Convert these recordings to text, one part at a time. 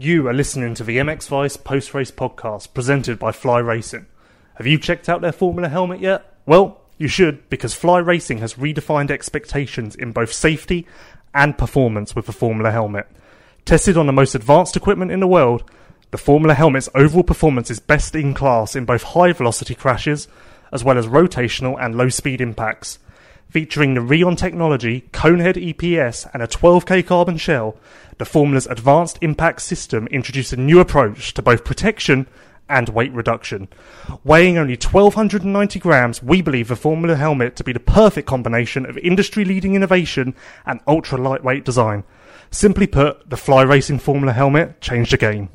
You are listening to the MX Vice post race podcast presented by Fly Racing. Have you checked out their Formula helmet yet? Well, you should because Fly Racing has redefined expectations in both safety and performance with the Formula helmet. Tested on the most advanced equipment in the world, the Formula helmet's overall performance is best in class in both high velocity crashes as well as rotational and low speed impacts. Featuring the Rheon technology, Conehead EPS, and a 12K carbon shell, the Formula's advanced impact system introduced a new approach to both protection and weight reduction. Weighing only 1290 grams, we believe the Formula helmet to be the perfect combination of industry leading innovation and ultra lightweight design. Simply put, the Fly Racing Formula helmet changed the game.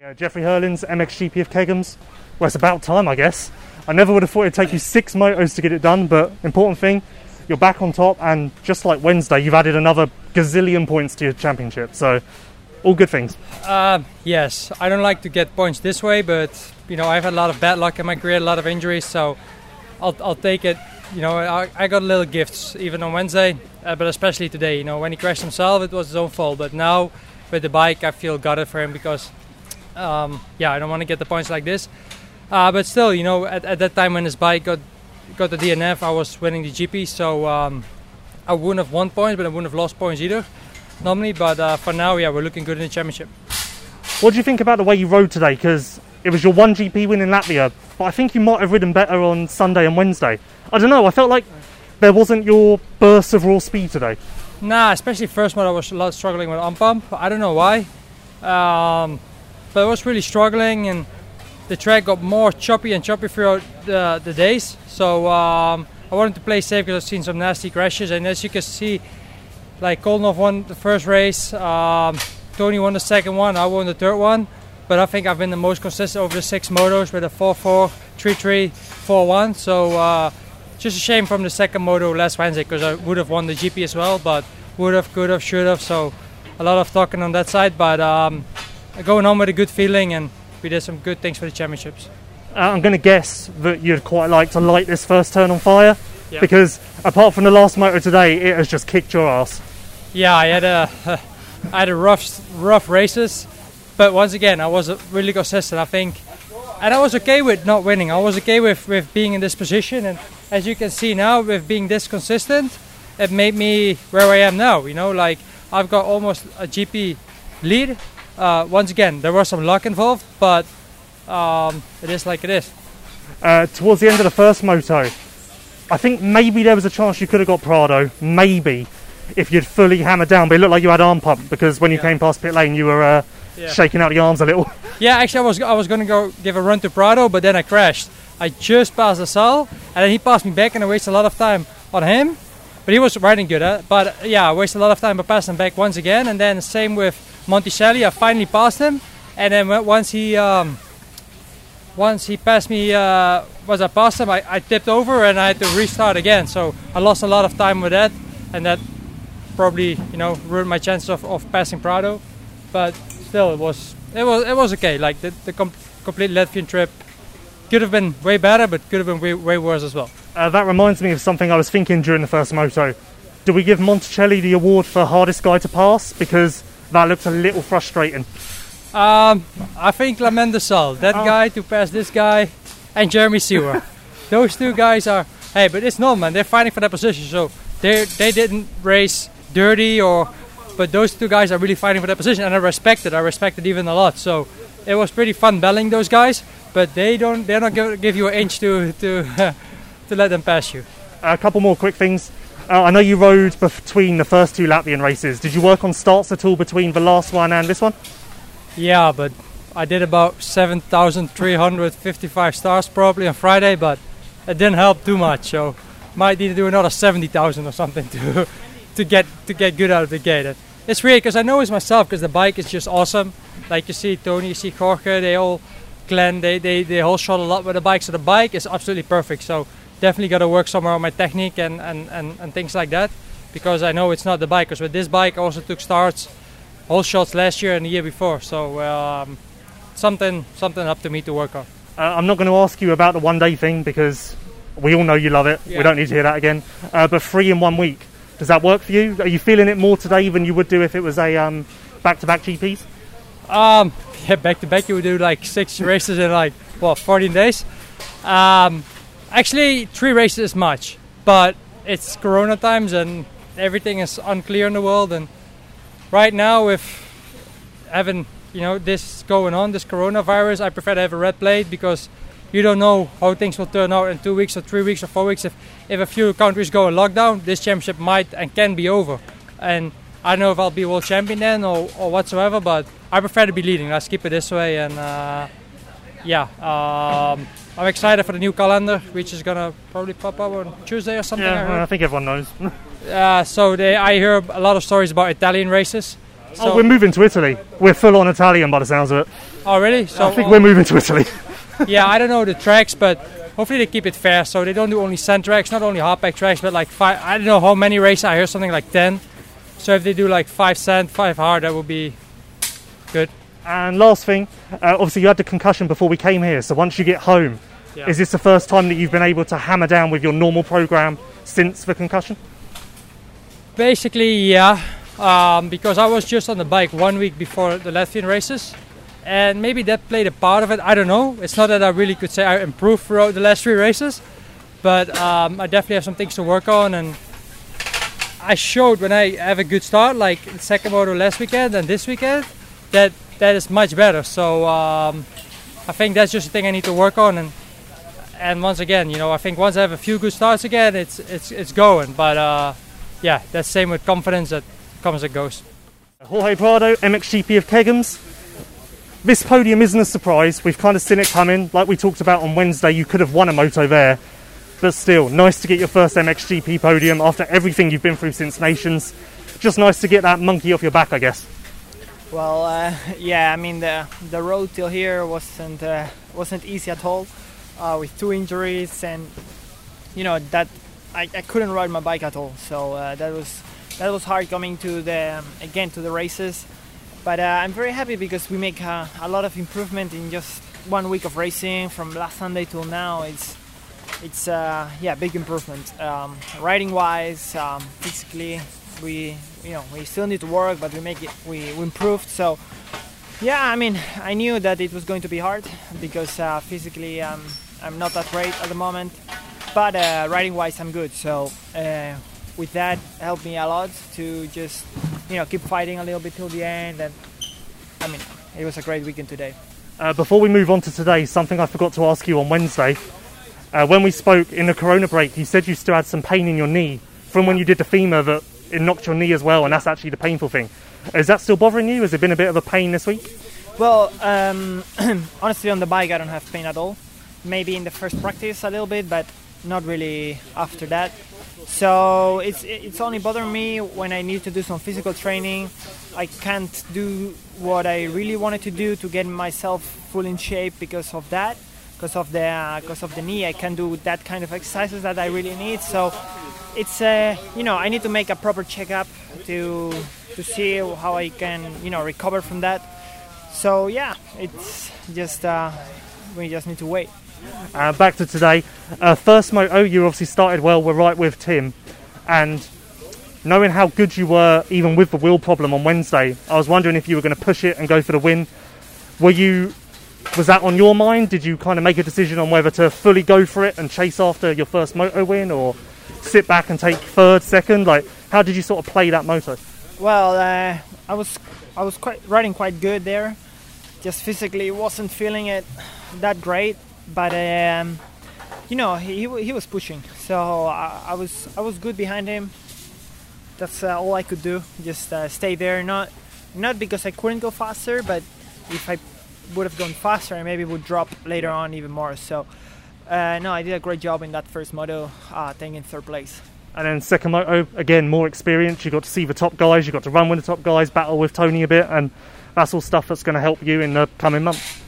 Yeah, Jeffrey Herlings, MXGP of Kegums. Well, it's about time, I guess. I never would have thought it'd take you six motos to get it done, but important thing, you're back on top, and just like Wednesday, you've added another gazillion points to your championship. So, all good things. Uh, yes, I don't like to get points this way, but you know I've had a lot of bad luck in my career, a lot of injuries, so I'll, I'll take it. You know, I, I got little gifts even on Wednesday, uh, but especially today. You know, when he crashed himself, it was his own fault. But now with the bike, I feel gutted for him because, um, yeah, I don't want to get the points like this. Uh, but still, you know, at, at that time when his bike got got the DNF, I was winning the GP, so um, I wouldn't have won points, but I wouldn't have lost points either normally. But uh, for now, yeah, we're looking good in the championship. What do you think about the way you rode today? Because it was your one GP win in Latvia, but I think you might have ridden better on Sunday and Wednesday. I don't know. I felt like there wasn't your burst of raw speed today. Nah, especially first one, I was a lot struggling with on pump. I don't know why, um, but I was really struggling and the track got more choppy and choppy throughout the, the days. So um, I wanted to play safe because I've seen some nasty crashes. And as you can see, like Coldenhoff won the first race, um, Tony won the second one, I won the third one. But I think I've been the most consistent over the six motos with a 4-4, 3-3, 4-1. So uh, just a shame from the second moto last Wednesday because I would have won the GP as well, but would have, could have, should have. So a lot of talking on that side, but um, going home with a good feeling and we did some good things for the championships. Uh, I'm going to guess that you'd quite like to light this first turn on fire because apart from the last motor today, it has just kicked your ass. Yeah, I had a, I had a rough, rough races, but once again, I was really consistent. I think, and I was okay with not winning. I was okay with with being in this position, and as you can see now, with being this consistent, it made me where I am now. You know, like I've got almost a GP lead uh, once again, there was some luck involved, but um, it is like it is. Uh, towards the end of the first moto, I think maybe there was a chance you could have got Prado, maybe, if you'd fully hammered down, but it looked like you had arm pump because when you yeah. came past pit lane, you were uh, yeah. shaking out the arms a little. Yeah, actually, I was I was going to go give a run to Prado, but then I crashed. I just passed Desalle, and then he passed me back, and I wasted a lot of time on him. But he was riding good, huh? but yeah, I wasted a lot of time by passing back once again, and then same with Monticelli. I finally passed him, and then once he um, once he passed me, uh, once I passed him, I, I tipped over and I had to restart again. So I lost a lot of time with that, and that probably you know ruined my chances of, of passing Prado. But still, it was it was it was okay. Like the, the com- complete Latvian trip could have been way better, but could have been way, way worse as well. Uh, that reminds me of something I was thinking during the first moto. Do we give Monticelli the award for hardest guy to pass? Because that looks a little frustrating. Um, I think Clement Desalle, that oh. guy to pass this guy, and Jeremy Seewer. Those two guys are. Hey, but it's normal, man. They're fighting for that position, so they they didn't race dirty or. But those two guys are really fighting for that position, and I respect it. I respect it even a lot. So it was pretty fun battling those guys, but they don't. They're not to give you an inch to to to let them pass you. A couple more quick things. Uh, I know you rode between the first two Latvian races. Did you work on starts at all between the last one and this one? Yeah, but I did about 7,355 stars probably on Friday, but it didn't help too much. So might need to do another 70,000 or something to to get to get good out of the gate. It's weird because I know it's myself because the bike is just awesome. Like you see Tony, you see Jorge, they all Glenn, they, they, they all shot a lot with the bike. So the bike is absolutely perfect. So definitely got to work somewhere on my technique and, and, and, and things like that because I know it's not the bike. Because with this bike, I also took starts, whole shots last year and the year before. So um, something something up to me to work on. Uh, I'm not going to ask you about the one day thing because we all know you love it. Yeah. We don't need to hear that again. Uh, but three in one week, does that work for you? Are you feeling it more today than you would do if it was a um, back-to-back GPs? Um, yeah, back to back, you would do like six races in like what 14 days. Um, actually, three races is much, but it's Corona times and everything is unclear in the world. And right now, with having you know this going on, this coronavirus, I prefer to have a red plate because you don't know how things will turn out in two weeks or three weeks or four weeks. If if a few countries go in lockdown, this championship might and can be over. And I don't know if I'll be world champion then or, or whatsoever, but I prefer to be leading. Let's keep it this way. And uh, yeah, um, I'm excited for the new calendar, which is gonna probably pop up on Tuesday or something. I Yeah, heard. I think everyone knows. Uh, so they, I hear a lot of stories about Italian races. So, oh, we're moving to Italy. We're full on Italian by the sounds of it. oh, really? So I think we're moving to Italy. yeah, I don't know the tracks, but hopefully they keep it fair. So they don't do only sand tracks, not only hardback tracks, but like five. I don't know how many races. I hear something like ten. So if they do like five sand, five hard, that would be good. And last thing, uh, obviously you had the concussion before we came here. So once you get home, Yeah. is this the first time that you've been able to hammer down with your normal program since the concussion? Basically, yeah, um, because I was just on the bike one week before the Latvian races, and maybe that played a part of it. I don't know. It's not that I really could say I improved throughout the last three races, but um, I definitely have some things to work on, and I showed when I have a good start, like second moto last weekend and this weekend, that that is much better. So um, I think that's just a thing I need to work on, and and once again, you know, I think once I have a few good starts again, it's it's it's going, but. Uh, yeah, that's same with confidence that comes and goes. Jorge Prado, MXGP of Kegums. This podium isn't a surprise. We've kind of seen it coming. Like we talked about on Wednesday, you could have won a moto there. But still, nice to get your first MXGP podium after everything you've been through since Nations. Just nice to get that monkey off your back, I guess. Well, uh, yeah, I mean the the road till here wasn't uh, wasn't easy at all, uh, with two injuries and you know that I, I couldn't ride my bike at all. So uh, that was that was hard coming to the again to the races. But uh, I'm very happy because we make uh, a lot of improvement in just one week of racing from last Sunday till now. It's it's uh, yeah big improvement um, riding wise um, physically we you know we still need to work but we make it we, we improved. So yeah i mean i knew that it was going to be hard because uh, physically um, i'm not that great at the moment but uh, riding wise i'm good. So uh, with that helped me a lot to just you know keep fighting a little bit till the end and i mean it was a great weekend today. Uh, before we move on to today, something I forgot to ask you on Wednesday. Uh, when we spoke in the Corona break, you said you still had some pain in your knee from when you did the femur that it knocked your knee as well, and that's actually the painful thing. Is that still bothering you? Has it been a bit of a pain this week? Well, um, honestly, on the bike, I don't have pain at all. Maybe in the first practice a little bit, but not really after that. So it's it's only bothering me when I need to do some physical training. I can't do what I really wanted to do to get myself full in shape because of that, because of the because of the knee. I can't do that kind of exercises that I really need. So it's uh, you know I need to make a proper checkup to to see how I can you know recover from that. So yeah, it's just uh, we just need to wait. Uh, back to today. Uh, first moto, you obviously started well. We're right with Tim, and knowing how good you were, even with the wheel problem on Wednesday, I was wondering if you were going to push it and go for the win. Were you? Was that on your mind? Did you kind of make a decision on whether to fully go for it and chase after your first moto win, or sit back and take third, second? Like, how did you sort of play that moto? Well, uh, I was I was quite riding quite good there. Just physically wasn't feeling it that great, but um, you know he, he was pushing, so I, I was I was good behind him. That's uh, all I could do. Just uh, stay there, not not because I couldn't go faster, but if I would have gone faster, I maybe would drop later on even more. So uh, no, I did a great job in that first moto, uh, taking third place. And then second moto, again, more experience. You got to see the top guys. You got to run with the top guys, battle with Tony a bit, and that's all stuff that's going to help you in the coming months.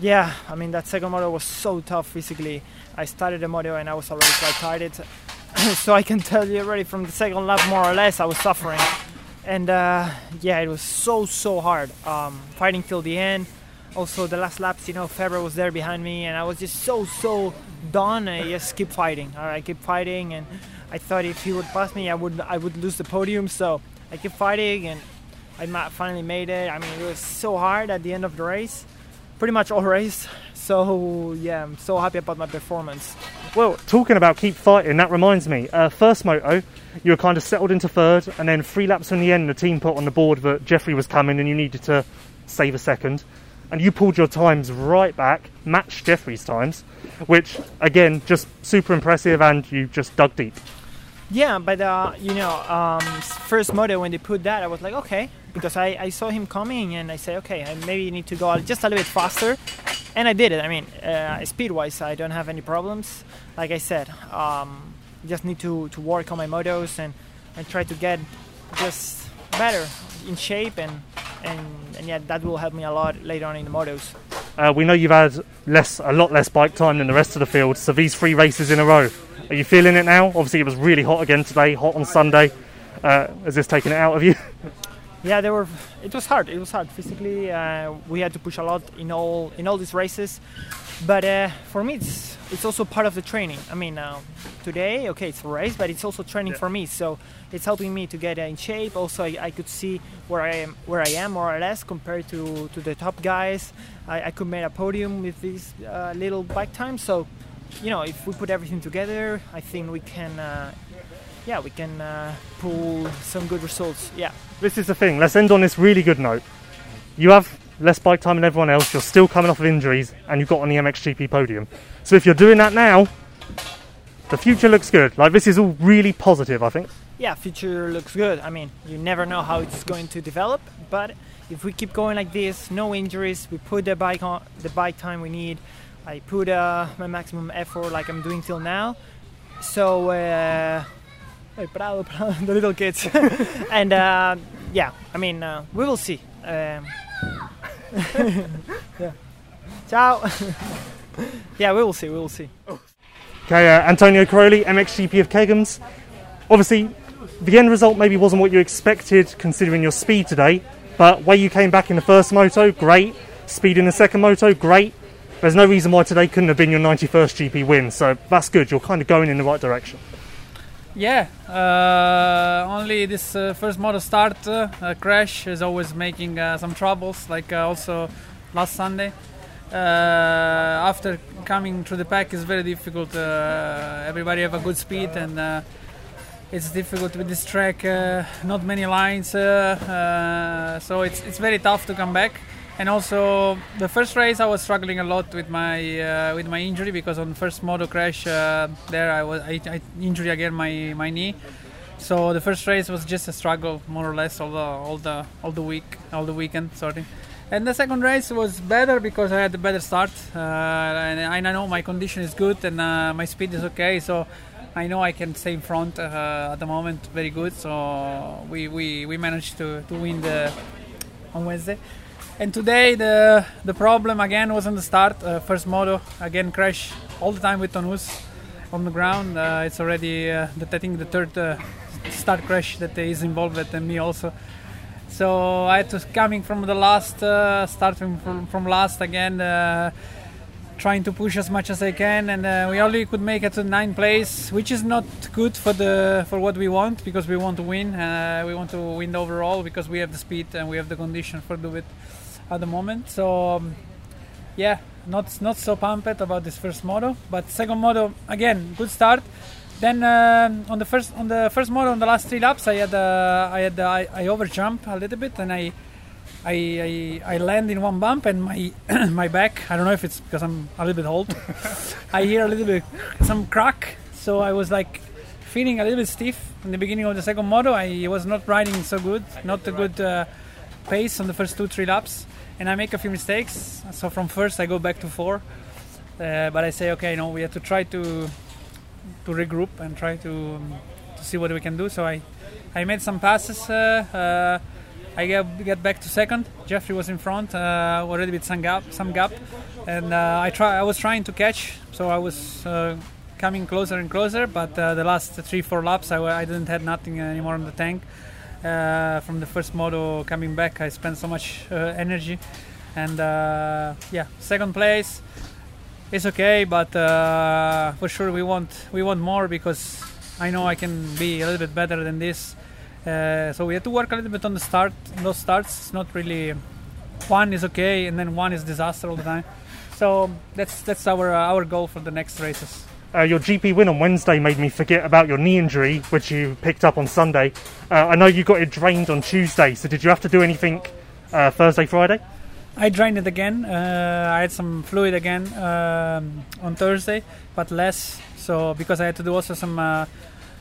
Yeah, I mean that second moto was so tough physically. I started the moto and I was already quite tired, so I can tell you already from the second lap more or less I was suffering, and uh, yeah, it was so so hard um, fighting till the end. Also the last laps, you know, Febvre was there behind me, and I was just so so done. I just keep fighting. I keep fighting, and I thought if he would pass me, I would I would lose the podium. So I keep fighting, and I finally made it. I mean, it was so hard at the end of the race, pretty much all race. So yeah, I'm so happy about my performance. Well, talking about keep fighting, that reminds me. Uh, first moto, you were kind of settled into third, and then three laps from the end, the team put on the board that Jeffrey was coming and you needed to save a second. And you pulled your times right back, matched Jeffrey's times, which, again, just super impressive, and you just dug deep. Yeah, but uh, you know, um, first moto when they put that, I was like, okay, because I, I saw him coming and I said, okay, I maybe need to go just a little bit faster, and I did it. I mean, uh, speed-wise, I don't have any problems. Like I said, um, just need to, to work on my motos and, and try to get just better in shape and and and yeah, that will help me a lot later on in the motos. Uh, we know you've had less, a lot less bike time than the rest of the field, so these three races in a row, are you feeling it now? Obviously, it was really hot again today, hot on Sunday. Uh, has this taken it out of you? Yeah, they were. It was hard. It was hard physically. Uh, we had to push a lot in all in all these races, but uh, for me, it's it's also part of the training. I mean, uh, today, okay, it's a race, but it's also training Yeah. for me. So it's helping me to get in shape. Also, I, I could see where I am, where I am more or less compared to to the top guys. I, I could make a podium with these uh, little bike times. So, you know, if we put everything together, I think we can. Uh, yeah, we can uh, pull some good results. Yeah. This is the thing. Let's end on this really good note. You have less bike time than everyone else. You're still coming off of injuries, and you've got on the MXGP podium. So if you're doing that now, the future looks good. Like this is all really positive. I think. yeah, future looks good. I mean, you never know how it's going to develop, but if we keep going like this, no injuries, we put the bike on the bike time we need. I put uh, my maximum effort like I'm doing till now. So, uh, bravo, the little kids, and uh, yeah, I mean, uh, we will see. Um, yeah. Ciao. yeah, we will see. We will see. Okay, uh, Antonio Cairoli, MXGP of Kegums. Obviously, the end result maybe wasn't what you expected considering your speed today, but way you came back in the first moto, great. Speed in the second moto, great. There's no reason why today couldn't have been your 91st GP win, so that's good. You're kind of going in the right direction. Yeah, uh, only this uh, first moto start uh, uh, crash is always making uh, some troubles, like uh, also last Sunday. Uh, after coming through the pack is very difficult. Uh, everybody have a good speed and uh, it's difficult with this track. Not many lines, so it's it's very tough to come back. And also the first race I was struggling a lot with my uh, with my injury because on first moto crash uh, there I was I, I injured again my, my knee. So the first race was just a struggle more or less all the all the all the week all the weekend sorry. And the second race was better because I had a better start uh, and I know my condition is good and uh, my speed is okay so I know I can stay in front uh, at the moment very good so we, we, we managed to, to win the on Wednesday. And today the the problem again was on the start. Uh, first moto again crash all the time with Tonus on the ground. Uh, it's already uh, the, I think the third start crash that is involved with and me also. So I had to coming from the last, uh, starting from, from last again, uh, trying to push as much as I can, and uh, we only could make it to ninth place, which is not good for the for what we want because we want to win. Uh, we want to win overall because we have the speed and we have the condition for do it at the moment. So um, yeah, not not so pumped about this first moto, but second moto again good start. Then um on the first on the first moto on the last three laps, I had uh, I had uh, I, I overjump a little bit and I. I, I, I land in one bump and my my back I don't know if it's because I'm a little bit old I hear a little bit some crack. So I was like feeling a little bit stiff in the beginning of the second moto I was not riding so good not a good uh, pace on the first two three laps. And I make a few mistakes. So from first I go back to four. Uh, but I say okay no we have to try to to regroup and try to, um, to see what we can do so I I made some passes uh, uh, I get, get back to second. Jeffrey was in front uh, already with some gap, some gap, and uh, I try. I was trying to catch, so I was uh, coming closer and closer. But the last three, four laps, I, I didn't have nothing anymore in the tank. From the first moto coming back, I spent so much energy, and yeah, second place is okay, but uh, for sure we want we want more because I know I can be a little bit better than this Uh, so we had to work a little bit on the start. Those starts, it's not really one is okay, and then one is disaster all the time. So that's that's our uh, our goal for the next races. Uh, your GP win on Wednesday made me forget about your knee injury, which you picked up on Sunday. Uh, I know you got it drained on Tuesday, so did you have to do anything uh, Thursday, Friday? I drained it again. Uh, I had some fluid again um, on Thursday, but less. So because I had to do also some uh,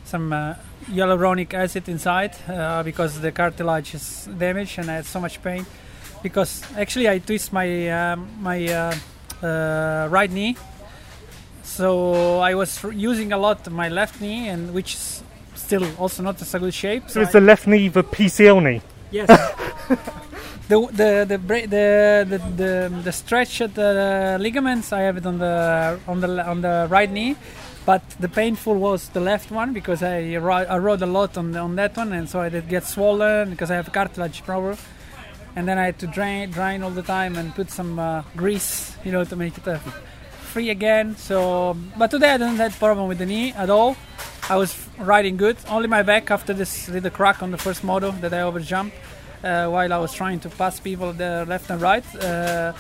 some uh, hyaluronic acid inside uh, because the cartilage is damaged and I had so much pain. Because actually I twist my um, my uh, uh, right knee, so I was r- using a lot my left knee, and which is still also not a good shape. So I- it's the left knee, the PCL knee. Yes. the the the, the the the the stretch at the ligaments I have it on the on the on the right knee, but the painful was the left one because I I rode a lot on on that one and so I did get swollen because I have cartilage problem, and then I had to drain drain all the time and put some uh, grease you know to make it uh, free again. So but today I didn't have problem with the knee at all. I was riding good. Only my back after this little crack on the first moto that I overjumped while I was trying to pass people the left and right. Uh,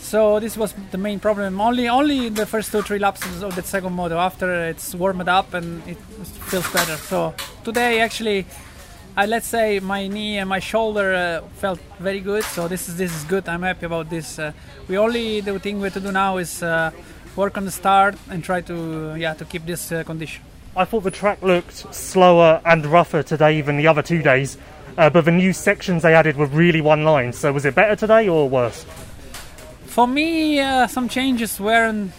so this was the main problem. Only only the first two three laps of the second moto. After it's warmed up and it feels better. So today actually. I let's say my knee and my shoulder uh, felt very good, so this is this is good. I'm happy about this. Uh, we only the thing we have to do now is uh, work on the start and try to yeah to keep this uh, condition. I thought the track looked slower and rougher today than the other two days, uh, but the new sections they added were really one line. So was it better today or worse? For me, uh, some changes weren't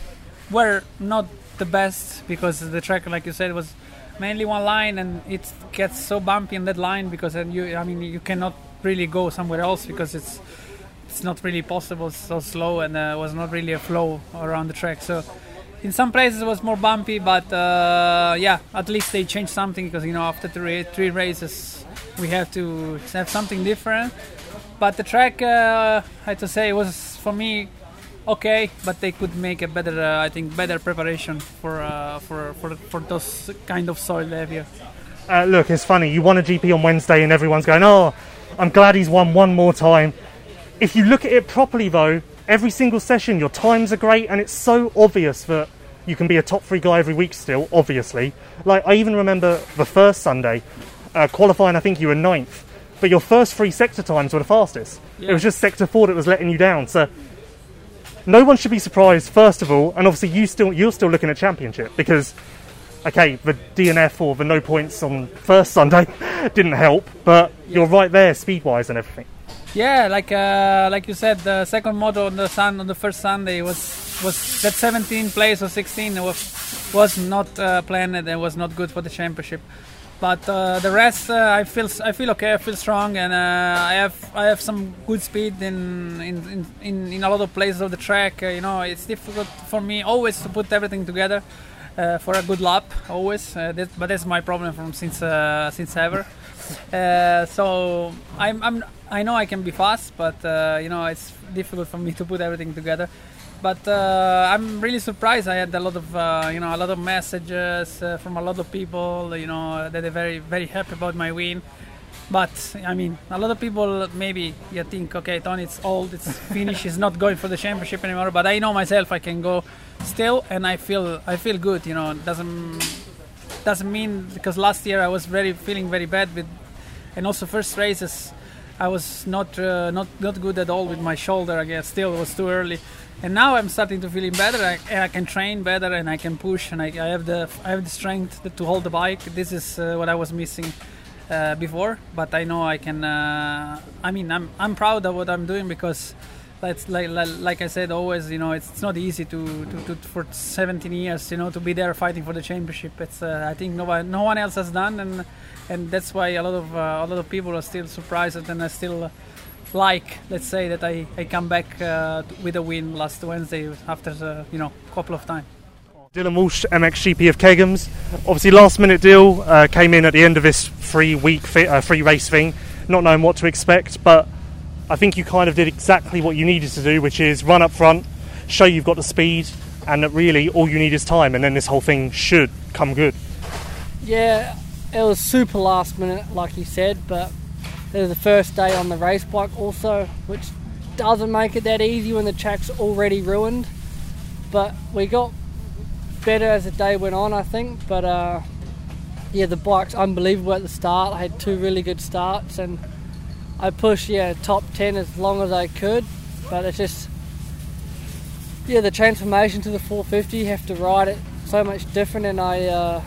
were not the best because the track, like you said, was mainly one line, and it gets so bumpy in that line because then you, I mean, you cannot really go somewhere else because it's it's not really possible. It's so slow, and uh, was not really a flow around the track. So in some places it was more bumpy, but uh, yeah, at least they changed something because you know after three, three races we have to have something different. But the track, uh, I have to say, was for me okay, but they could make a better, uh, I think, better preparation for uh, for for for those kind of soil they have here. Uh, look, it's funny. You won a GP on Wednesday, and everyone's going, "Oh, I'm glad he's won one more time." If you look at it properly, though, every single session, your times are great, and it's so obvious that you can be a top three guy every week still. Obviously, like I even remember the first Sunday uh, qualifying. I think you were ninth, but your first three sector times were the fastest. It was just sector four that was letting you down. So. No one should be surprised, first of all, and obviously you still you're still looking at championship because okay, the DNF or the no points on first Sunday didn't help, but you're right there speed wise and everything. Yeah, like uh, like you said, the second moto on the sun on the first Sunday was was that 17 place or 16 was was not uh, planned and was not good for the championship. But uh, the rest, uh, I feel I feel okay. I feel strong, and uh, I have I have some good speed in in, in, in a lot of places of the track. Uh, you know, it's difficult for me always to put everything together uh, for a good lap. Always, uh, that, but that's my problem from since since ever. So I'm, I'm I know I can be fast, but you know it's difficult for me to put everything together. But uh, I'm really surprised. I had a lot of uh, you know a lot of messages uh, from a lot of people. You know that they're very very happy about my win. But I mean, a lot of people maybe you think, okay, Tony, it's old, it's finished, he's not going for the championship anymore. But I know myself, I can go still, and I feel I feel good. You know, it doesn't doesn't mean because last year I was very feeling very bad with, and also first races I was not uh, not not good at all with my shoulder. I guess still it was too early, and now I'm starting to feeling better. I, I can train better and I can push and I, I have the I have the strength to hold the bike. This is uh, what I was missing. Uh, before, but I know I can. Uh, I mean, I'm I'm proud of what I'm doing because that's like, like like I said always. You know, it's, it's not easy to, to, to for 17 years. You know, to be there fighting for the championship. It's uh, I think no one no one else has done, and and that's why a lot of uh, a lot of people are still surprised and I still like let's say that I, I come back uh, with a win last Wednesday after uh, you know a couple of times. Dylan Walsh, MXGP of Kegums. Obviously, last minute deal uh, came in at the end of this free week, fi- uh, free race thing, not knowing what to expect. But I think you kind of did exactly what you needed to do, which is run up front, show you've got the speed, and that really all you need is time, and then this whole thing should come good. Yeah, it was super last minute, like you said, but was the first day on the race bike also, which doesn't make it that easy when the track's already ruined. But we got better as the day went on, I think. But uh, yeah, the bike's unbelievable at the start. I had two really good starts and I pushed yeah top ten as long as I could. But it's just yeah the transformation to the 450. You have to ride it so much different, and I. Uh,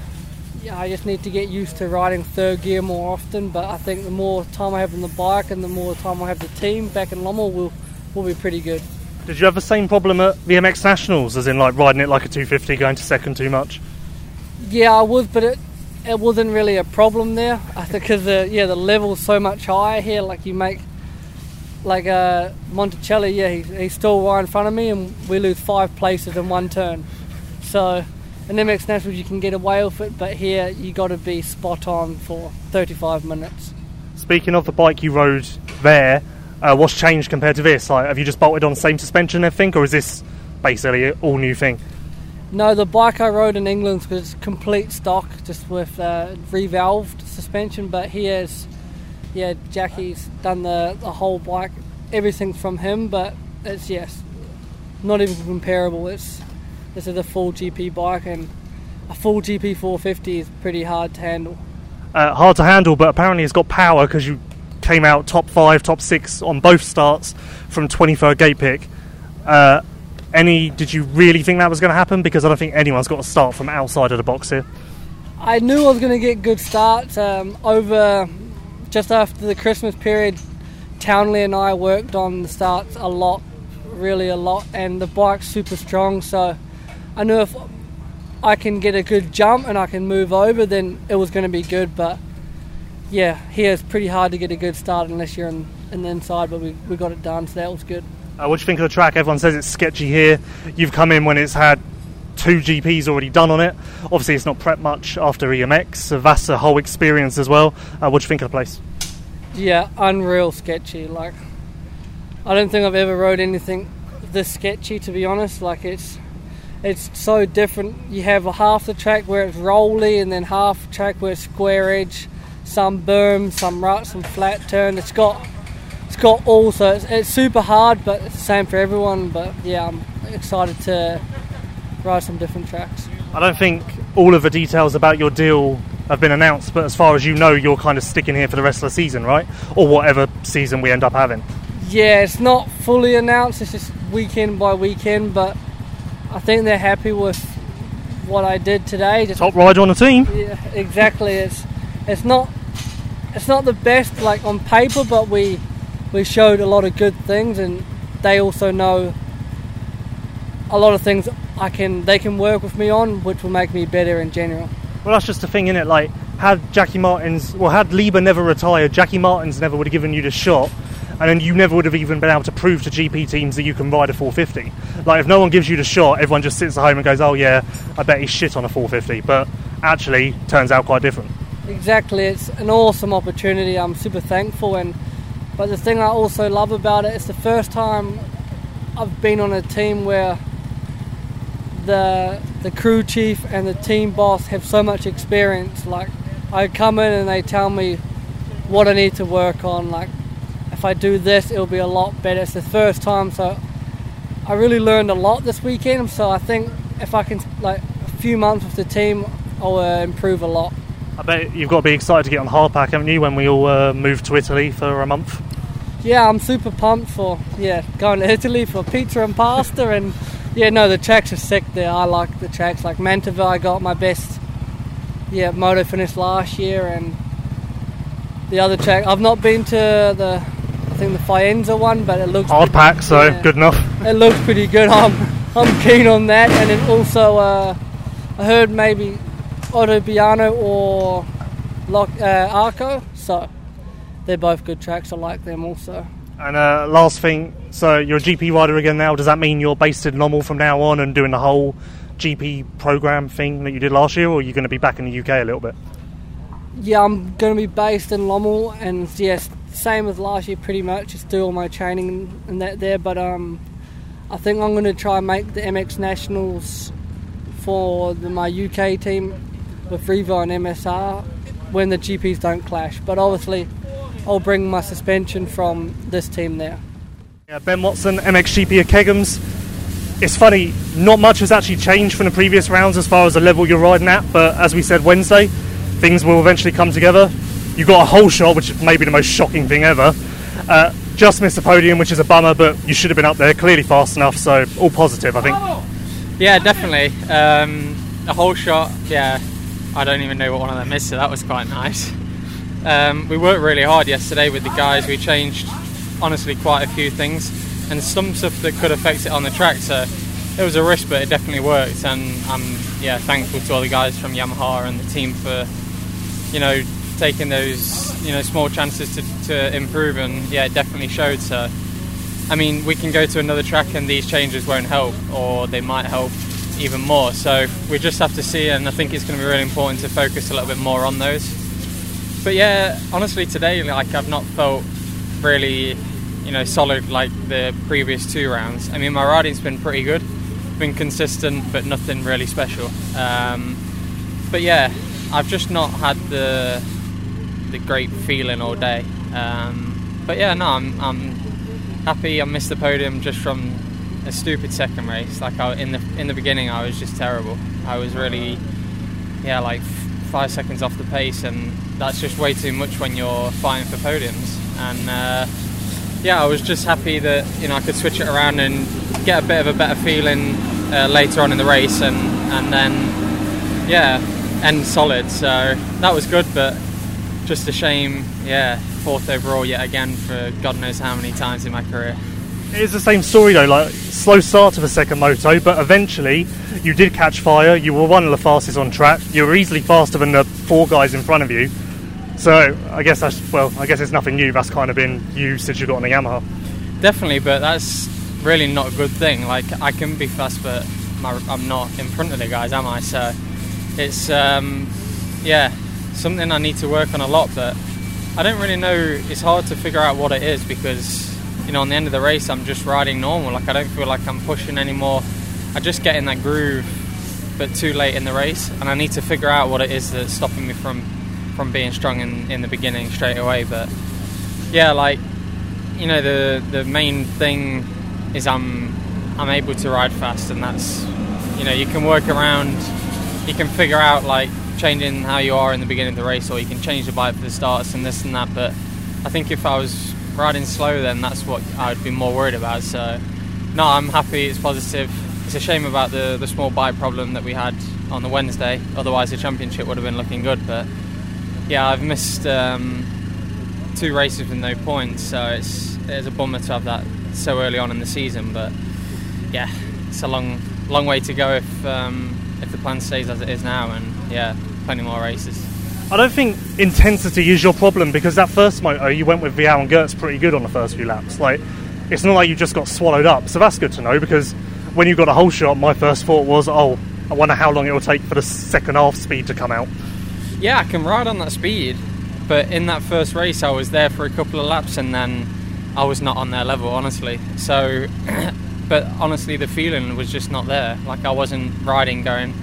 yeah, I just need to get used to riding third gear more often. But I think the more time I have on the bike and the more time I have the team back in Lommel will will be pretty good. Did you have the same problem at the MX Nationals, as in like riding it like a 250, going to second too much? Yeah, I was, but it it wasn't really a problem there. I think because the yeah the level's so much higher here. Like you make like uh, Monticelli, yeah, he, he's still right in front of me, and we lose five places in one turn. So in MX Nationals you can get away with it, but here you got to be spot on for 35 minutes. Speaking of the bike you rode there, uh, what's changed compared to this? Like, have you just bolted on the same suspension and everything, or is this basically an all new thing? No, the bike I rode in England was complete stock, just with uh, revalved suspension. But here's, yeah, Jacky's done the, the whole bike, everything from him. But it's yes, not even comparable. It's this is a full GP bike, and a full GP 450 is pretty hard to handle. Uh, hard to handle, but apparently it's got power because you came out top five, top six on both starts from 23rd gate pick. Uh, any? Did you really think that was going to happen? Because I don't think anyone's got a start from outside of the box here. I knew I was going to get good starts um, over just after the Christmas period. Townley and I worked on the starts a lot, really a lot, and the bike's super strong. So I knew if I can get a good jump and I can move over, then it was going to be good. But yeah, here it's pretty hard to get a good start unless you're in, in the inside. But we, we got it done, so that was good. Uh, what do you think of the track? Everyone says it's sketchy here. You've come in when it's had two GPs already done on it. Obviously, it's not prep much after EMX, so that's a whole experience as well. Uh, what do you think of the place? Yeah, unreal sketchy. Like, I don't think I've ever rode anything this sketchy, to be honest. Like, it's it's so different. You have a half the track where it's rolly, and then half the track where it's square edge, some berm, some rut, some flat turn. It's got it's got all, so it's, it's super hard, but it's the same for everyone. But yeah, I'm excited to ride some different tracks. I don't think all of the details about your deal have been announced, but as far as you know, you're kind of sticking here for the rest of the season, right? Or whatever season we end up having. Yeah, it's not fully announced. It's just weekend by weekend, but I think they're happy with what I did today. Just Top rider on the team. yeah, exactly. It's it's not it's not the best like on paper, but we we showed a lot of good things, and they also know a lot of things I can they can work with me on, which will make me better in general. Well, that's just the thing, in it. Like, had Jacky Martens, well, had Lieber never retired, Jacky Martens never would have given you the shot, and then you never would have even been able to prove to GP teams that you can ride a 450. Like, if no one gives you the shot, everyone just sits at home and goes, "Oh yeah, I bet he's shit on a 450," but actually turns out quite different. Exactly, it's an awesome opportunity. I'm super thankful, and but the thing I also love about it, it's the first time I've been on a team where the the crew chief and the team boss have so much experience. Like I come in and they tell me what I need to work on. Like if I do this, it'll be a lot better. It's the first time, so I really learned a lot this weekend. So I think if I can like a few months with the team, I'll uh, improve a lot. I bet you've got to be excited to get on hardpack, haven't you, when we all uh, move to Italy for a month? Yeah, I'm super pumped for yeah going to Italy for pizza and pasta and yeah no the tracks are sick there. I like the tracks like Mantova. I got my best yeah moto finish last year and the other track I've not been to the I think the Faenza one, but it looks Hardpack, so yeah. good enough. it looks pretty good. I'm I'm keen on that and then also uh, I heard maybe Ottobiano or Lock, uh, Arco so they're both good tracks. I like them also. And uh, last thing, so you're a GP rider again now. Does that mean you're based in Lommel from now on and doing the whole GP program thing that you did last year, or are you going to be back in the UK a little bit? Yeah, I'm going to be based in Lommel, and yes, same as last year, pretty much. Just do all my training and that there. But um, I think I'm going to try and make the MX Nationals for the, my UK team with Revo and MSR when the GPs don't clash. But obviously, I'll bring my suspension from this team there. Yeah, ben Watson, MXGP of Kegums. It's funny, not much has actually changed from the previous rounds as far as the level you're riding at, but as we said Wednesday, things will eventually come together. You got a whole shot, which may be the most shocking thing ever. Uh, just missed the podium, which is a bummer, but you should have been up there clearly fast enough, so all positive, I think. Yeah, definitely. Um, a whole shot, yeah. I don't even know what one of them is, so that was quite nice. Um, we worked really hard yesterday with the guys. We changed, honestly, quite a few things, and some stuff that could affect it on the track. So it was a risk, but it definitely worked. And I'm yeah thankful to all the guys from Yamaha and the team for you know taking those you know small chances to, to improve. And yeah, it definitely showed. So I mean, we can go to another track and these changes won't help, or they might help even more. So we just have to see, and I think it's going to be really important to focus a little bit more on those but yeah, honestly, today like I've not felt really, you know, solid like the previous two rounds. I mean, my riding's been pretty good, been consistent, but nothing really special. Um, but yeah, I've just not had the the great feeling all day. Um, but yeah, no, I'm I'm happy. I missed the podium just from a stupid second race. Like I, in the in the beginning, I was just terrible. I was really, yeah, like five seconds off the pace, and that's just way too much when you're fighting for podiums. And uh, yeah, I was just happy that you know I could switch it around and get a bit of a better feeling uh, later on in the race, and and then yeah, end solid. So that was good, but just a shame. Yeah, fourth overall yet again for God knows how many times in my career. It is the same story though, like slow start to the second moto, but eventually you did catch fire. You were one of the fastest on track. You were easily faster than the four guys in front of you. So I guess that's well, I guess it's nothing new. That's kind of been you since you got on the Yamaha. Definitely, but that's really not a good thing. Like I can be fast, but my, I'm not in front of the guys, am I? So it's um, yeah, something I need to work on a lot. But I don't really know. It's hard to figure out what it is because you know, on the end of the race, I'm just riding normal. Like I don't feel like I'm pushing anymore. I just get in that groove, but too late in the race, and I need to figure out what it is that's stopping me from from being strong in, in the beginning straight away. But yeah, like you know, the the main thing is I'm I'm able to ride fast, and that's you know you can work around, you can figure out like changing how you are in the beginning of the race, or you can change the bike for the starts and this and that. But I think if I was riding slow, then that's what I'd be more worried about. So, no, I'm happy. It's positive. It's a shame about the the small bike problem that we had on the Wednesday. Otherwise, the championship would have been looking good. But yeah, I've missed um, two races with no points, so it's it's a bummer to have that so early on in the season. But yeah, it's a long long way to go if um, if the plan stays as it is now, and yeah, plenty more races. I don't think intensity is your problem because that first moto you went with Vialle and Geerts pretty good on the first few laps. Like, it's not like you just got swallowed up. So that's good to know because when you got a whole shot, my first thought was, oh, I wonder how long it will take for the second half speed to come out. Yeah, I can ride on that speed, but in that first race, I was there for a couple of laps and then I was not on their level, honestly. So, but honestly, the feeling was just not there. Like I wasn't riding, going,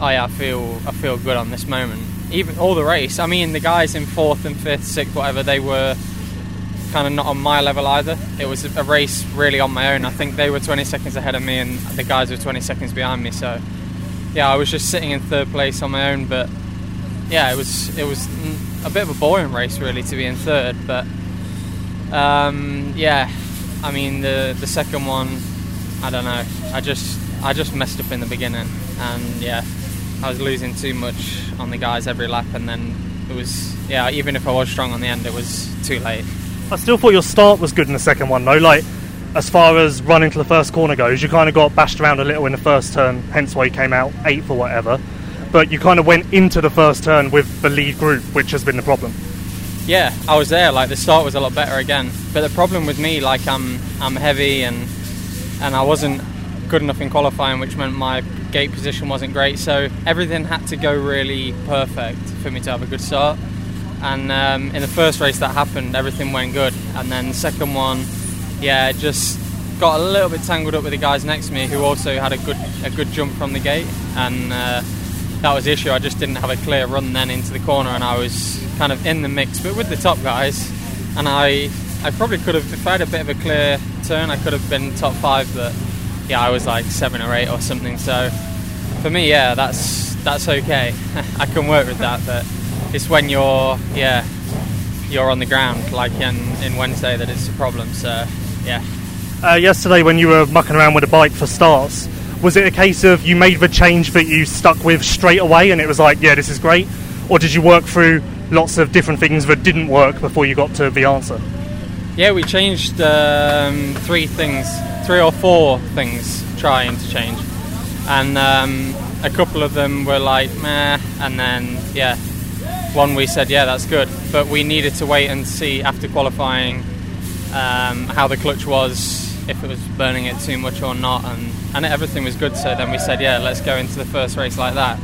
"Oh yeah, I feel, I feel good on this moment." even all the race. I mean, the guys in fourth and fifth, sixth, whatever, they were kind of not on my level either. It was a race really on my own. I think they were 20 seconds ahead of me, and the guys were 20 seconds behind me. So, yeah, I was just sitting in third place on my own. But yeah, it was it was a bit of a boring race really to be in third. But um, yeah, I mean the the second one, I don't know. I just I just messed up in the beginning, and yeah, I was losing too much on the guys every lap, and then it was yeah. Even if I was strong on the end, it was too late. I still thought your start was good in the second one, though. Like as far as running to the first corner goes, you kind of got bashed around a little in the first turn, hence why you came out eighth or whatever. But you kind of went into the first turn with the lead group, which has been the problem. Yeah, I was there. Like the start was a lot better again, but the problem with me, like I'm I'm heavy and and I wasn't good enough in qualifying, which meant my gate position wasn't great, so everything had to go really perfect for me to have a good start. And um, in the first race that happened, everything went good, and then the second one, yeah, just got a little bit tangled up with the guys next to me who also had a good a good jump from the gate, and uh, that was the issue. I just didn't have a clear run then into the corner, and I was kind of in the mix, but with the top guys. And I, I probably could have, if I had a bit of a clear turn, I could have been top five. But yeah, I was like seven or eight or something. So for me, yeah, that's that's okay. I can work with that. But it's when you're, yeah, you're on the ground, like in in Wednesday, that it's a problem. So yeah. Uh, yesterday, when you were mucking around with a bike for starts, was it a case of you made the change that you stuck with straight away and it was like, yeah, this is great? Or did you work through lots of different things that didn't work before you got to the answer? Yeah, we changed um, three things, three or four things trying to change. And um, a couple of them were like, meh, and then, yeah, one we said, yeah, that's good. But we needed to wait and see after qualifying um, how the clutch was, if it was burning it too much or not, and, and everything was good. So then we said, yeah, let's go into the first race like that.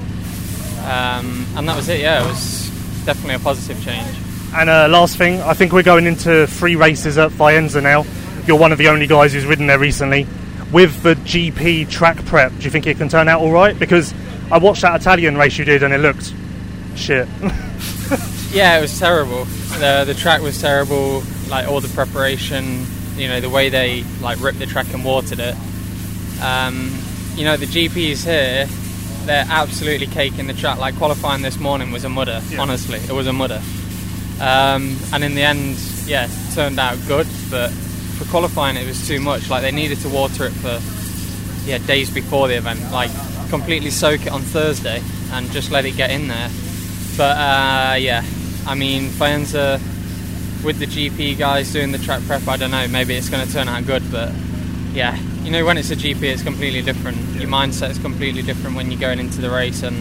Um, and that was it, yeah, it was definitely a positive change. And uh, last thing, I think we're going into three races at Faenza now. You're one of the only guys who's ridden there recently. With the GP track prep, do you think it can turn out all right? Because I watched that Italian race you did and it looked shit. yeah, it was terrible. The the track was terrible. Like all the preparation, you know, the way they like ripped the track and watered it. Um, you know, the GPs here, they're absolutely caking the track. Like qualifying this morning was a mudder. Yeah. Honestly, it was a mudder. Um, and in the end, yeah, it turned out good. But for qualifying, it was too much. Like they needed to water it for yeah days before the event. Like completely soak it on Thursday and just let it get in there. But uh, yeah, I mean, Faenza with the GP guys doing the track prep, I don't know, maybe it's going to turn out good, but yeah, you know, when it's a GP, it's completely different. Your mindset is completely different when you're going into the race and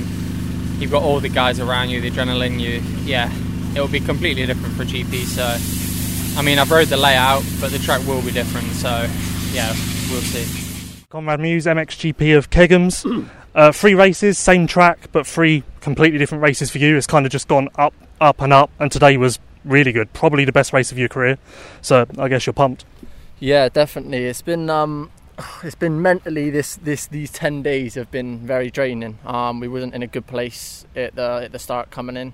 you've got all the guys around you, the adrenaline, you, yeah, it'll be completely different for GP. So, I mean, I've rode the layout, but the track will be different, so yeah, we'll see. Conrad Mewse, MXGP of Kegums. Uh, three races, same track, but three completely different races for you. It's kind of just gone up, up, and up, and today was really good. Probably the best race of your career. So I guess you're pumped. Yeah, definitely. It's been um, it's been mentally this this these ten days have been very draining. Um, we wasn't in a good place at the at the start coming in.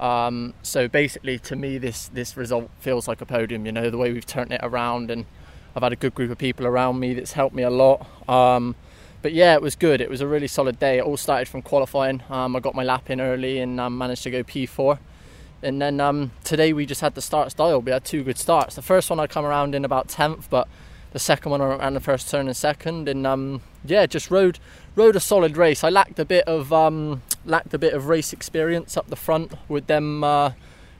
Um, so basically, to me, this this result feels like a podium. You know, the way we've turned it around, and I've had a good group of people around me that's helped me a lot. Um, but yeah, it was good. It was a really solid day. It all started from qualifying. Um, I got my lap in early and um, managed to go P4. And then um, today we just had the start style. We had two good starts. The first one I come around in about tenth, but the second one around the first turn and second. And um, yeah, just rode rode a solid race. I lacked a bit of um, lacked a bit of race experience up the front with them uh,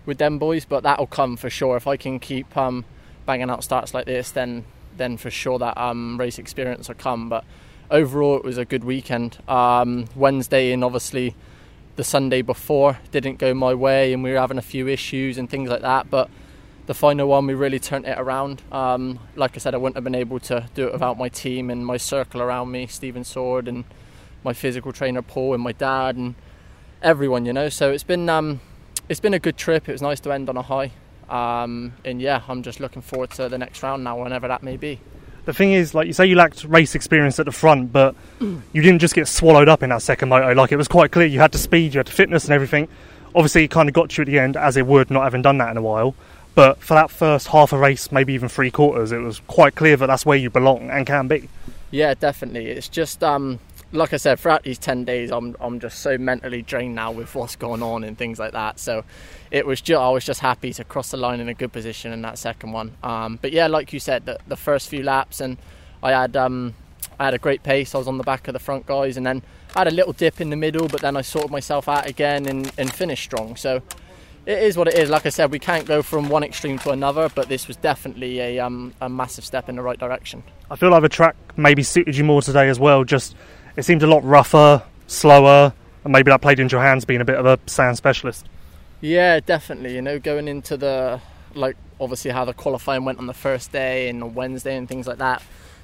with them boys, but that'll come for sure. If I can keep um, banging out starts like this, then then for sure that um, race experience will come. But overall, it was a good weekend. Wednesday and obviously the Sunday before didn't go my way, and we were having a few issues and things like that. But the final one, we really turned it around. Um, like I said, I wouldn't have been able to do it without my team and my circle around me, Stephen Sword and my physical trainer Paul and my dad and everyone, you know. So it's been um, it's been a good trip. It was nice to end on a high. Um, and yeah, I'm just looking forward to the next round now, whenever that may be the thing is, like you say, you lacked race experience at the front, but you didn't just get swallowed up in that second moto. Like it was quite clear you had the speed, you had the fitness, and everything. Obviously, it kind of got you at the end, as it would, not having done that in a while. But for that first half a race, maybe even three quarters, it was quite clear that that's where you belong and can be. Yeah, definitely. It's just um, like I said, throughout these ten days, I'm I'm just so mentally drained now with what's going on and things like that. So it was just I was just happy to cross the line in a good position in that second one. Um, but yeah, like you said, the, the first few laps and I had um, I had a great pace. I was on the back of the front guys, and then I had a little dip in the middle, but then I sorted myself out again and, and finished strong. So it is what it is. Like I said, we can't go from one extreme to another, but this was definitely a um, a massive step in the right direction. I feel like the track maybe suited you more today as well. Just it seemed a lot rougher, slower, and maybe that played into your hands being a bit of a sand specialist. Yeah, definitely. You know, going into the like obviously how the qualifying went on the first day and on Wednesday and things like that.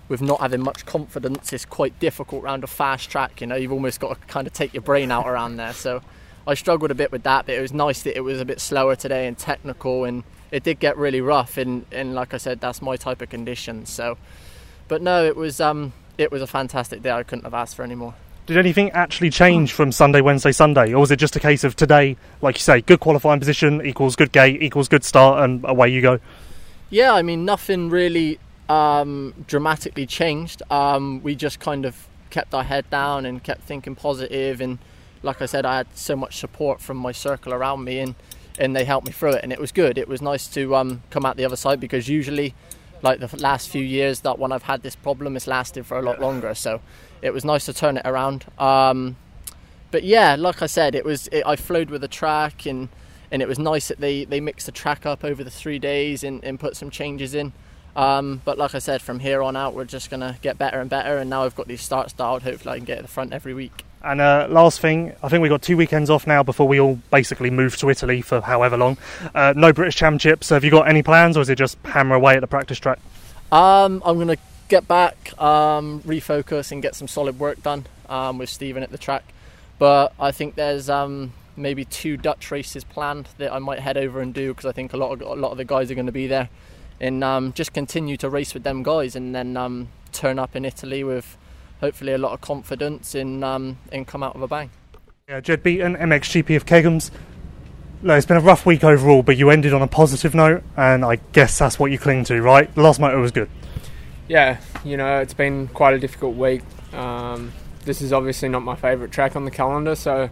With not having much confidence, it's quite difficult around a fast track. You know, you've almost got to kind of take your brain out around there. So I struggled a bit with that, but it was nice that it was a bit slower today and technical, and it did get really rough. And, and like I said, that's my type of conditions. So, but no, it was um, it was a fantastic day. I couldn't have asked for any more. Did anything actually change from Sunday, Wednesday, Sunday, or was it just a case of today, like you say, good qualifying position equals good gate equals good start, and away you go? Yeah, I mean, nothing really um, dramatically changed. Um, we just kind of kept our head down and kept thinking. And like I said, I had so much support from my circle around me, and and they helped me through it, and it was good. It was nice to um, come out the other side because usually, like the last few years, that when I've had this problem, it's lasted for a lot longer. So it was nice to turn it around. Um, but yeah, like I said, it was it, I flowed with the track and and it was nice that they, they mixed the track up over the three days and, and put some changes in. Um, but like I said, from here on out, we're just going to get better and better. And now I've got these starts dialed. Hopefully, I can get at the front every week. And uh, last thing, I think we've got two weekends off now before we all basically move to Italy for however long. Uh, no British Championships. Have you got any plans, or is it just hammer away at the practice track? Um, I'm going to get back, um, refocus, and get some solid work done um, with Stephen at the track. But I think there's um, maybe two Dutch races planned that I might head over and do because I think a lot of a lot of the guys are going to be there, and um, just continue to race with them guys, and then um, turn up in Italy with hopefully a lot of confidence and um, and come out with a bang. Yeah, Jed Beaton, MXGP of Kegums. Look, it's been a rough week overall, but you ended on a positive note, and I guess that's what you cling to, right? The last motor was good. Yeah, you know, it's been quite a difficult week. Um, this is obviously not my favourite track on the calendar, so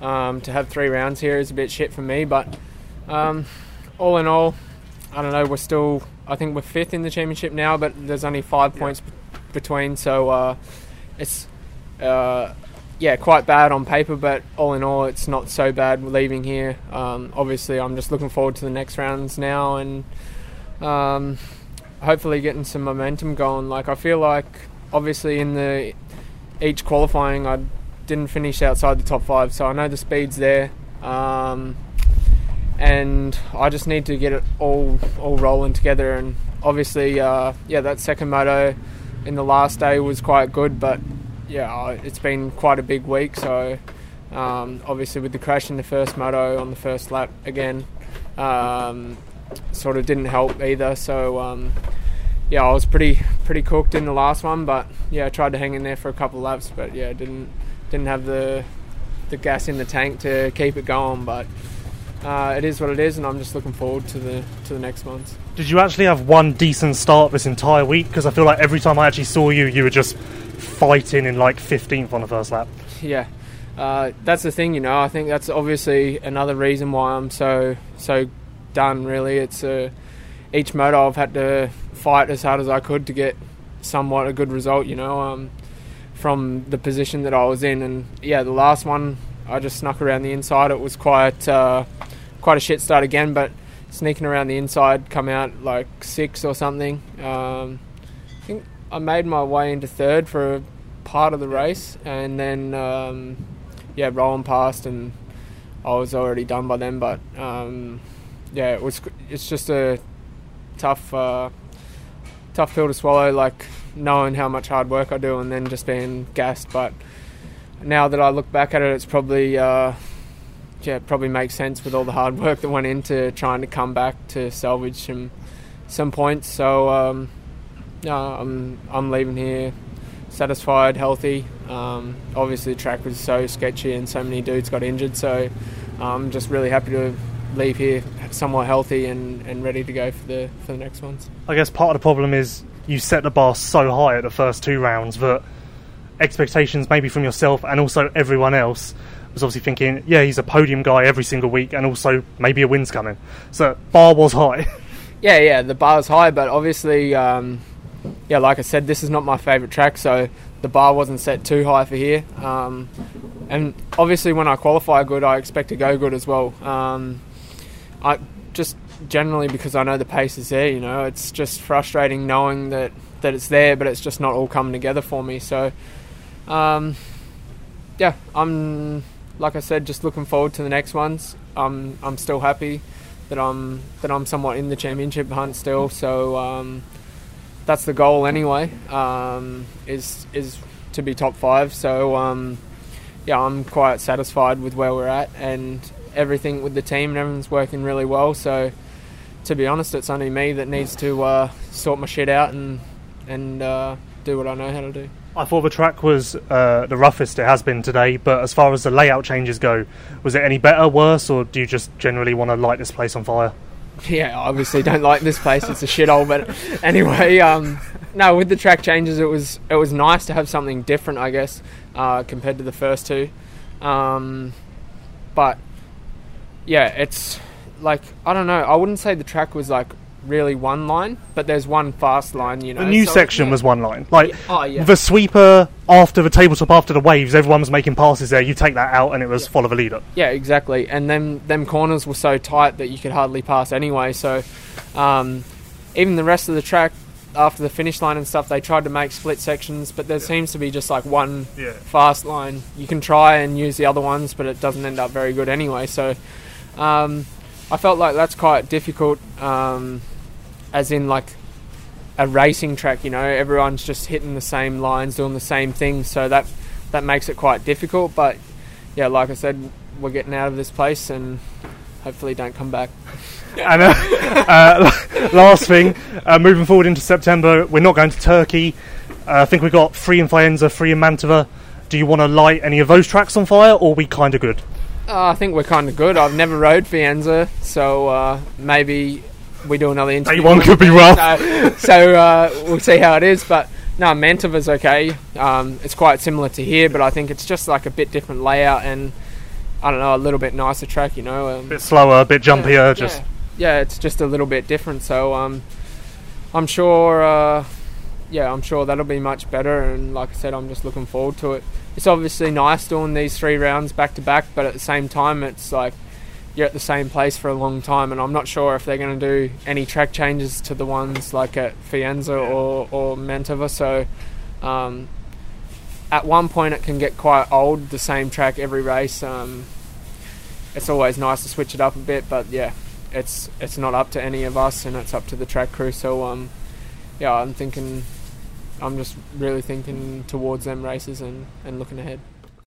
um, to have three rounds here is a bit shit for me. But um, all in all, I don't know. We're still, I think we're fifth in the championship now, but there's only five yeah. points b- between, so uh, it's uh, yeah quite bad on paper. But all in all, it's not so bad leaving here. Um, obviously, I'm just looking forward to the next rounds now and. Um, hopefully getting some momentum going. Like I feel like obviously in the each qualifying I didn't finish outside the top five, so I know the speed's there. Um, and I just need to get it all all rolling together. And obviously, uh, yeah, that second moto in the last day was quite good, but yeah, it's been quite a big week. So um, obviously, with the crash in the first moto on the first lap again, um, sort of didn't help either. So um, yeah, I was pretty pretty cooked in the last one, but yeah, I tried to hang in there for a couple of laps, but yeah, didn't didn't have the the gas in the tank to keep it going. But uh, it is what it is, and I'm just looking forward to the to the next ones. Did you actually have one decent start this entire week? Because I feel like every time I actually saw you, you were just fighting in like 15th on the first lap. Yeah, uh, that's the thing, you know. I think that's obviously another reason why I'm so so done. Really, it's uh, each motor I've had to fight as hard as I could to get somewhat a good result. You know, um, from the position that I was in, and yeah, the last one I just snuck around the inside. It was quite uh, quite a shit start again, but sneaking around the inside, come out like six or something. Um, I think I made my way into third for a part of the race, and then um, yeah, rolling past, and I was already done by then. But um, yeah, it was. It's just a tough, uh, tough pill to swallow. Like knowing how much hard work I do, and then just being gassed. But now that I look back at it, it's probably uh, yeah, probably makes sense with all the hard work that went into trying to come back to salvage some some points. So um, yeah, I'm I'm leaving here satisfied, healthy. Um, obviously, the track was so sketchy and so many dudes got injured. So I'm just really happy to leave here somewhat healthy and, and ready to go for the for the next ones. I guess part of the problem is you set the bar so high at the first two rounds that expectations maybe from yourself and also everyone else was obviously thinking, yeah, he's a podium guy every single week, and also maybe a win's coming. So bar was high. yeah, yeah, the bar's high, but obviously, um, yeah, like I said, this is not my favourite track, so the bar wasn't set too high for here. Um, and obviously, when I qualify good, I expect to go good as well. Um, I just generally because I know the pace is there. You know, it's just frustrating knowing that that it's there, but it's just not all coming together for me. So, um, yeah, I'm like I said, just looking forward to the next ones. I'm I'm still happy that I'm that I'm somewhat in the championship hunt still. So um, that's the goal anyway. Um, is is to be top five. So um, yeah, I'm quite satisfied with where we're at and everything with the team and everyone's working really well. So to be honest, it's only me that needs to uh, sort my shit out and and uh, do what I know how to do. I thought the track was uh, the roughest it has been today, but as far as the layout changes go, was it any better, worse, or do you just generally want to light this place on fire? Yeah, obviously don't like this place. It's a shithole. But anyway, um, no, with the track changes, it was it was nice to have something different, I guess, uh, compared to the first two. Um, but yeah, it's like I don't know. I wouldn't say the track was like really one line, but there's one fast line. You know, The new so- section yeah. was one line. Like Yeah, oh, yeah. the sweeper after the tabletop after the waves, everyone was making passes there. You take that out, and it was follow the leader. Yeah, exactly. And then them corners were so tight that you could hardly pass anyway. So um, even the rest of the track after the finish line and stuff, they tried to make split sections, but there seems to be just like one fast line. You can try and use the other ones, but it doesn't end up very good anyway. So um, I felt like that's quite difficult, um, as in like a racing track. You know, everyone's just hitting the same lines, doing the same thing, so that that makes it quite difficult. But yeah, like I said, we're getting out of this place and hopefully don't come back. And uh, uh, last thing, uh, moving forward into September, we're not going to Turkey. Uh, I think we've got free in Faenza, three in Mantova. Do you want to light any of those tracks on fire, or are we kind of good? Uh, I think we're kind of good. I've never rode Faenza, so uh, maybe we do another interview. one could be rough. So, so uh, we'll see how it is. But no, Mantova's okay. Um, it's quite similar to here, but I think it's just like a bit different layout and I don't know, a little bit nicer track. You know, um, A bit slower, a bit jumpier, yeah, just yeah. yeah, it's just a little bit different. So um, I'm sure, uh, yeah, I'm sure that'll be much better. And like I said, I'm just looking forward to it. It's obviously nice doing these three rounds back to back, but at the same time, it's like you're at the same place for a long time. And I'm not sure if they're going to do any track changes to the ones like at Faenza or or Mantova. So. Um, at one point, it can get quite old. The same track every race. Um, it's always nice to switch it up a bit, but yeah, it's it's not up to any of us, and it's up to the track crew. So um, yeah, I'm thinking, I'm just really thinking towards them races and, and looking ahead.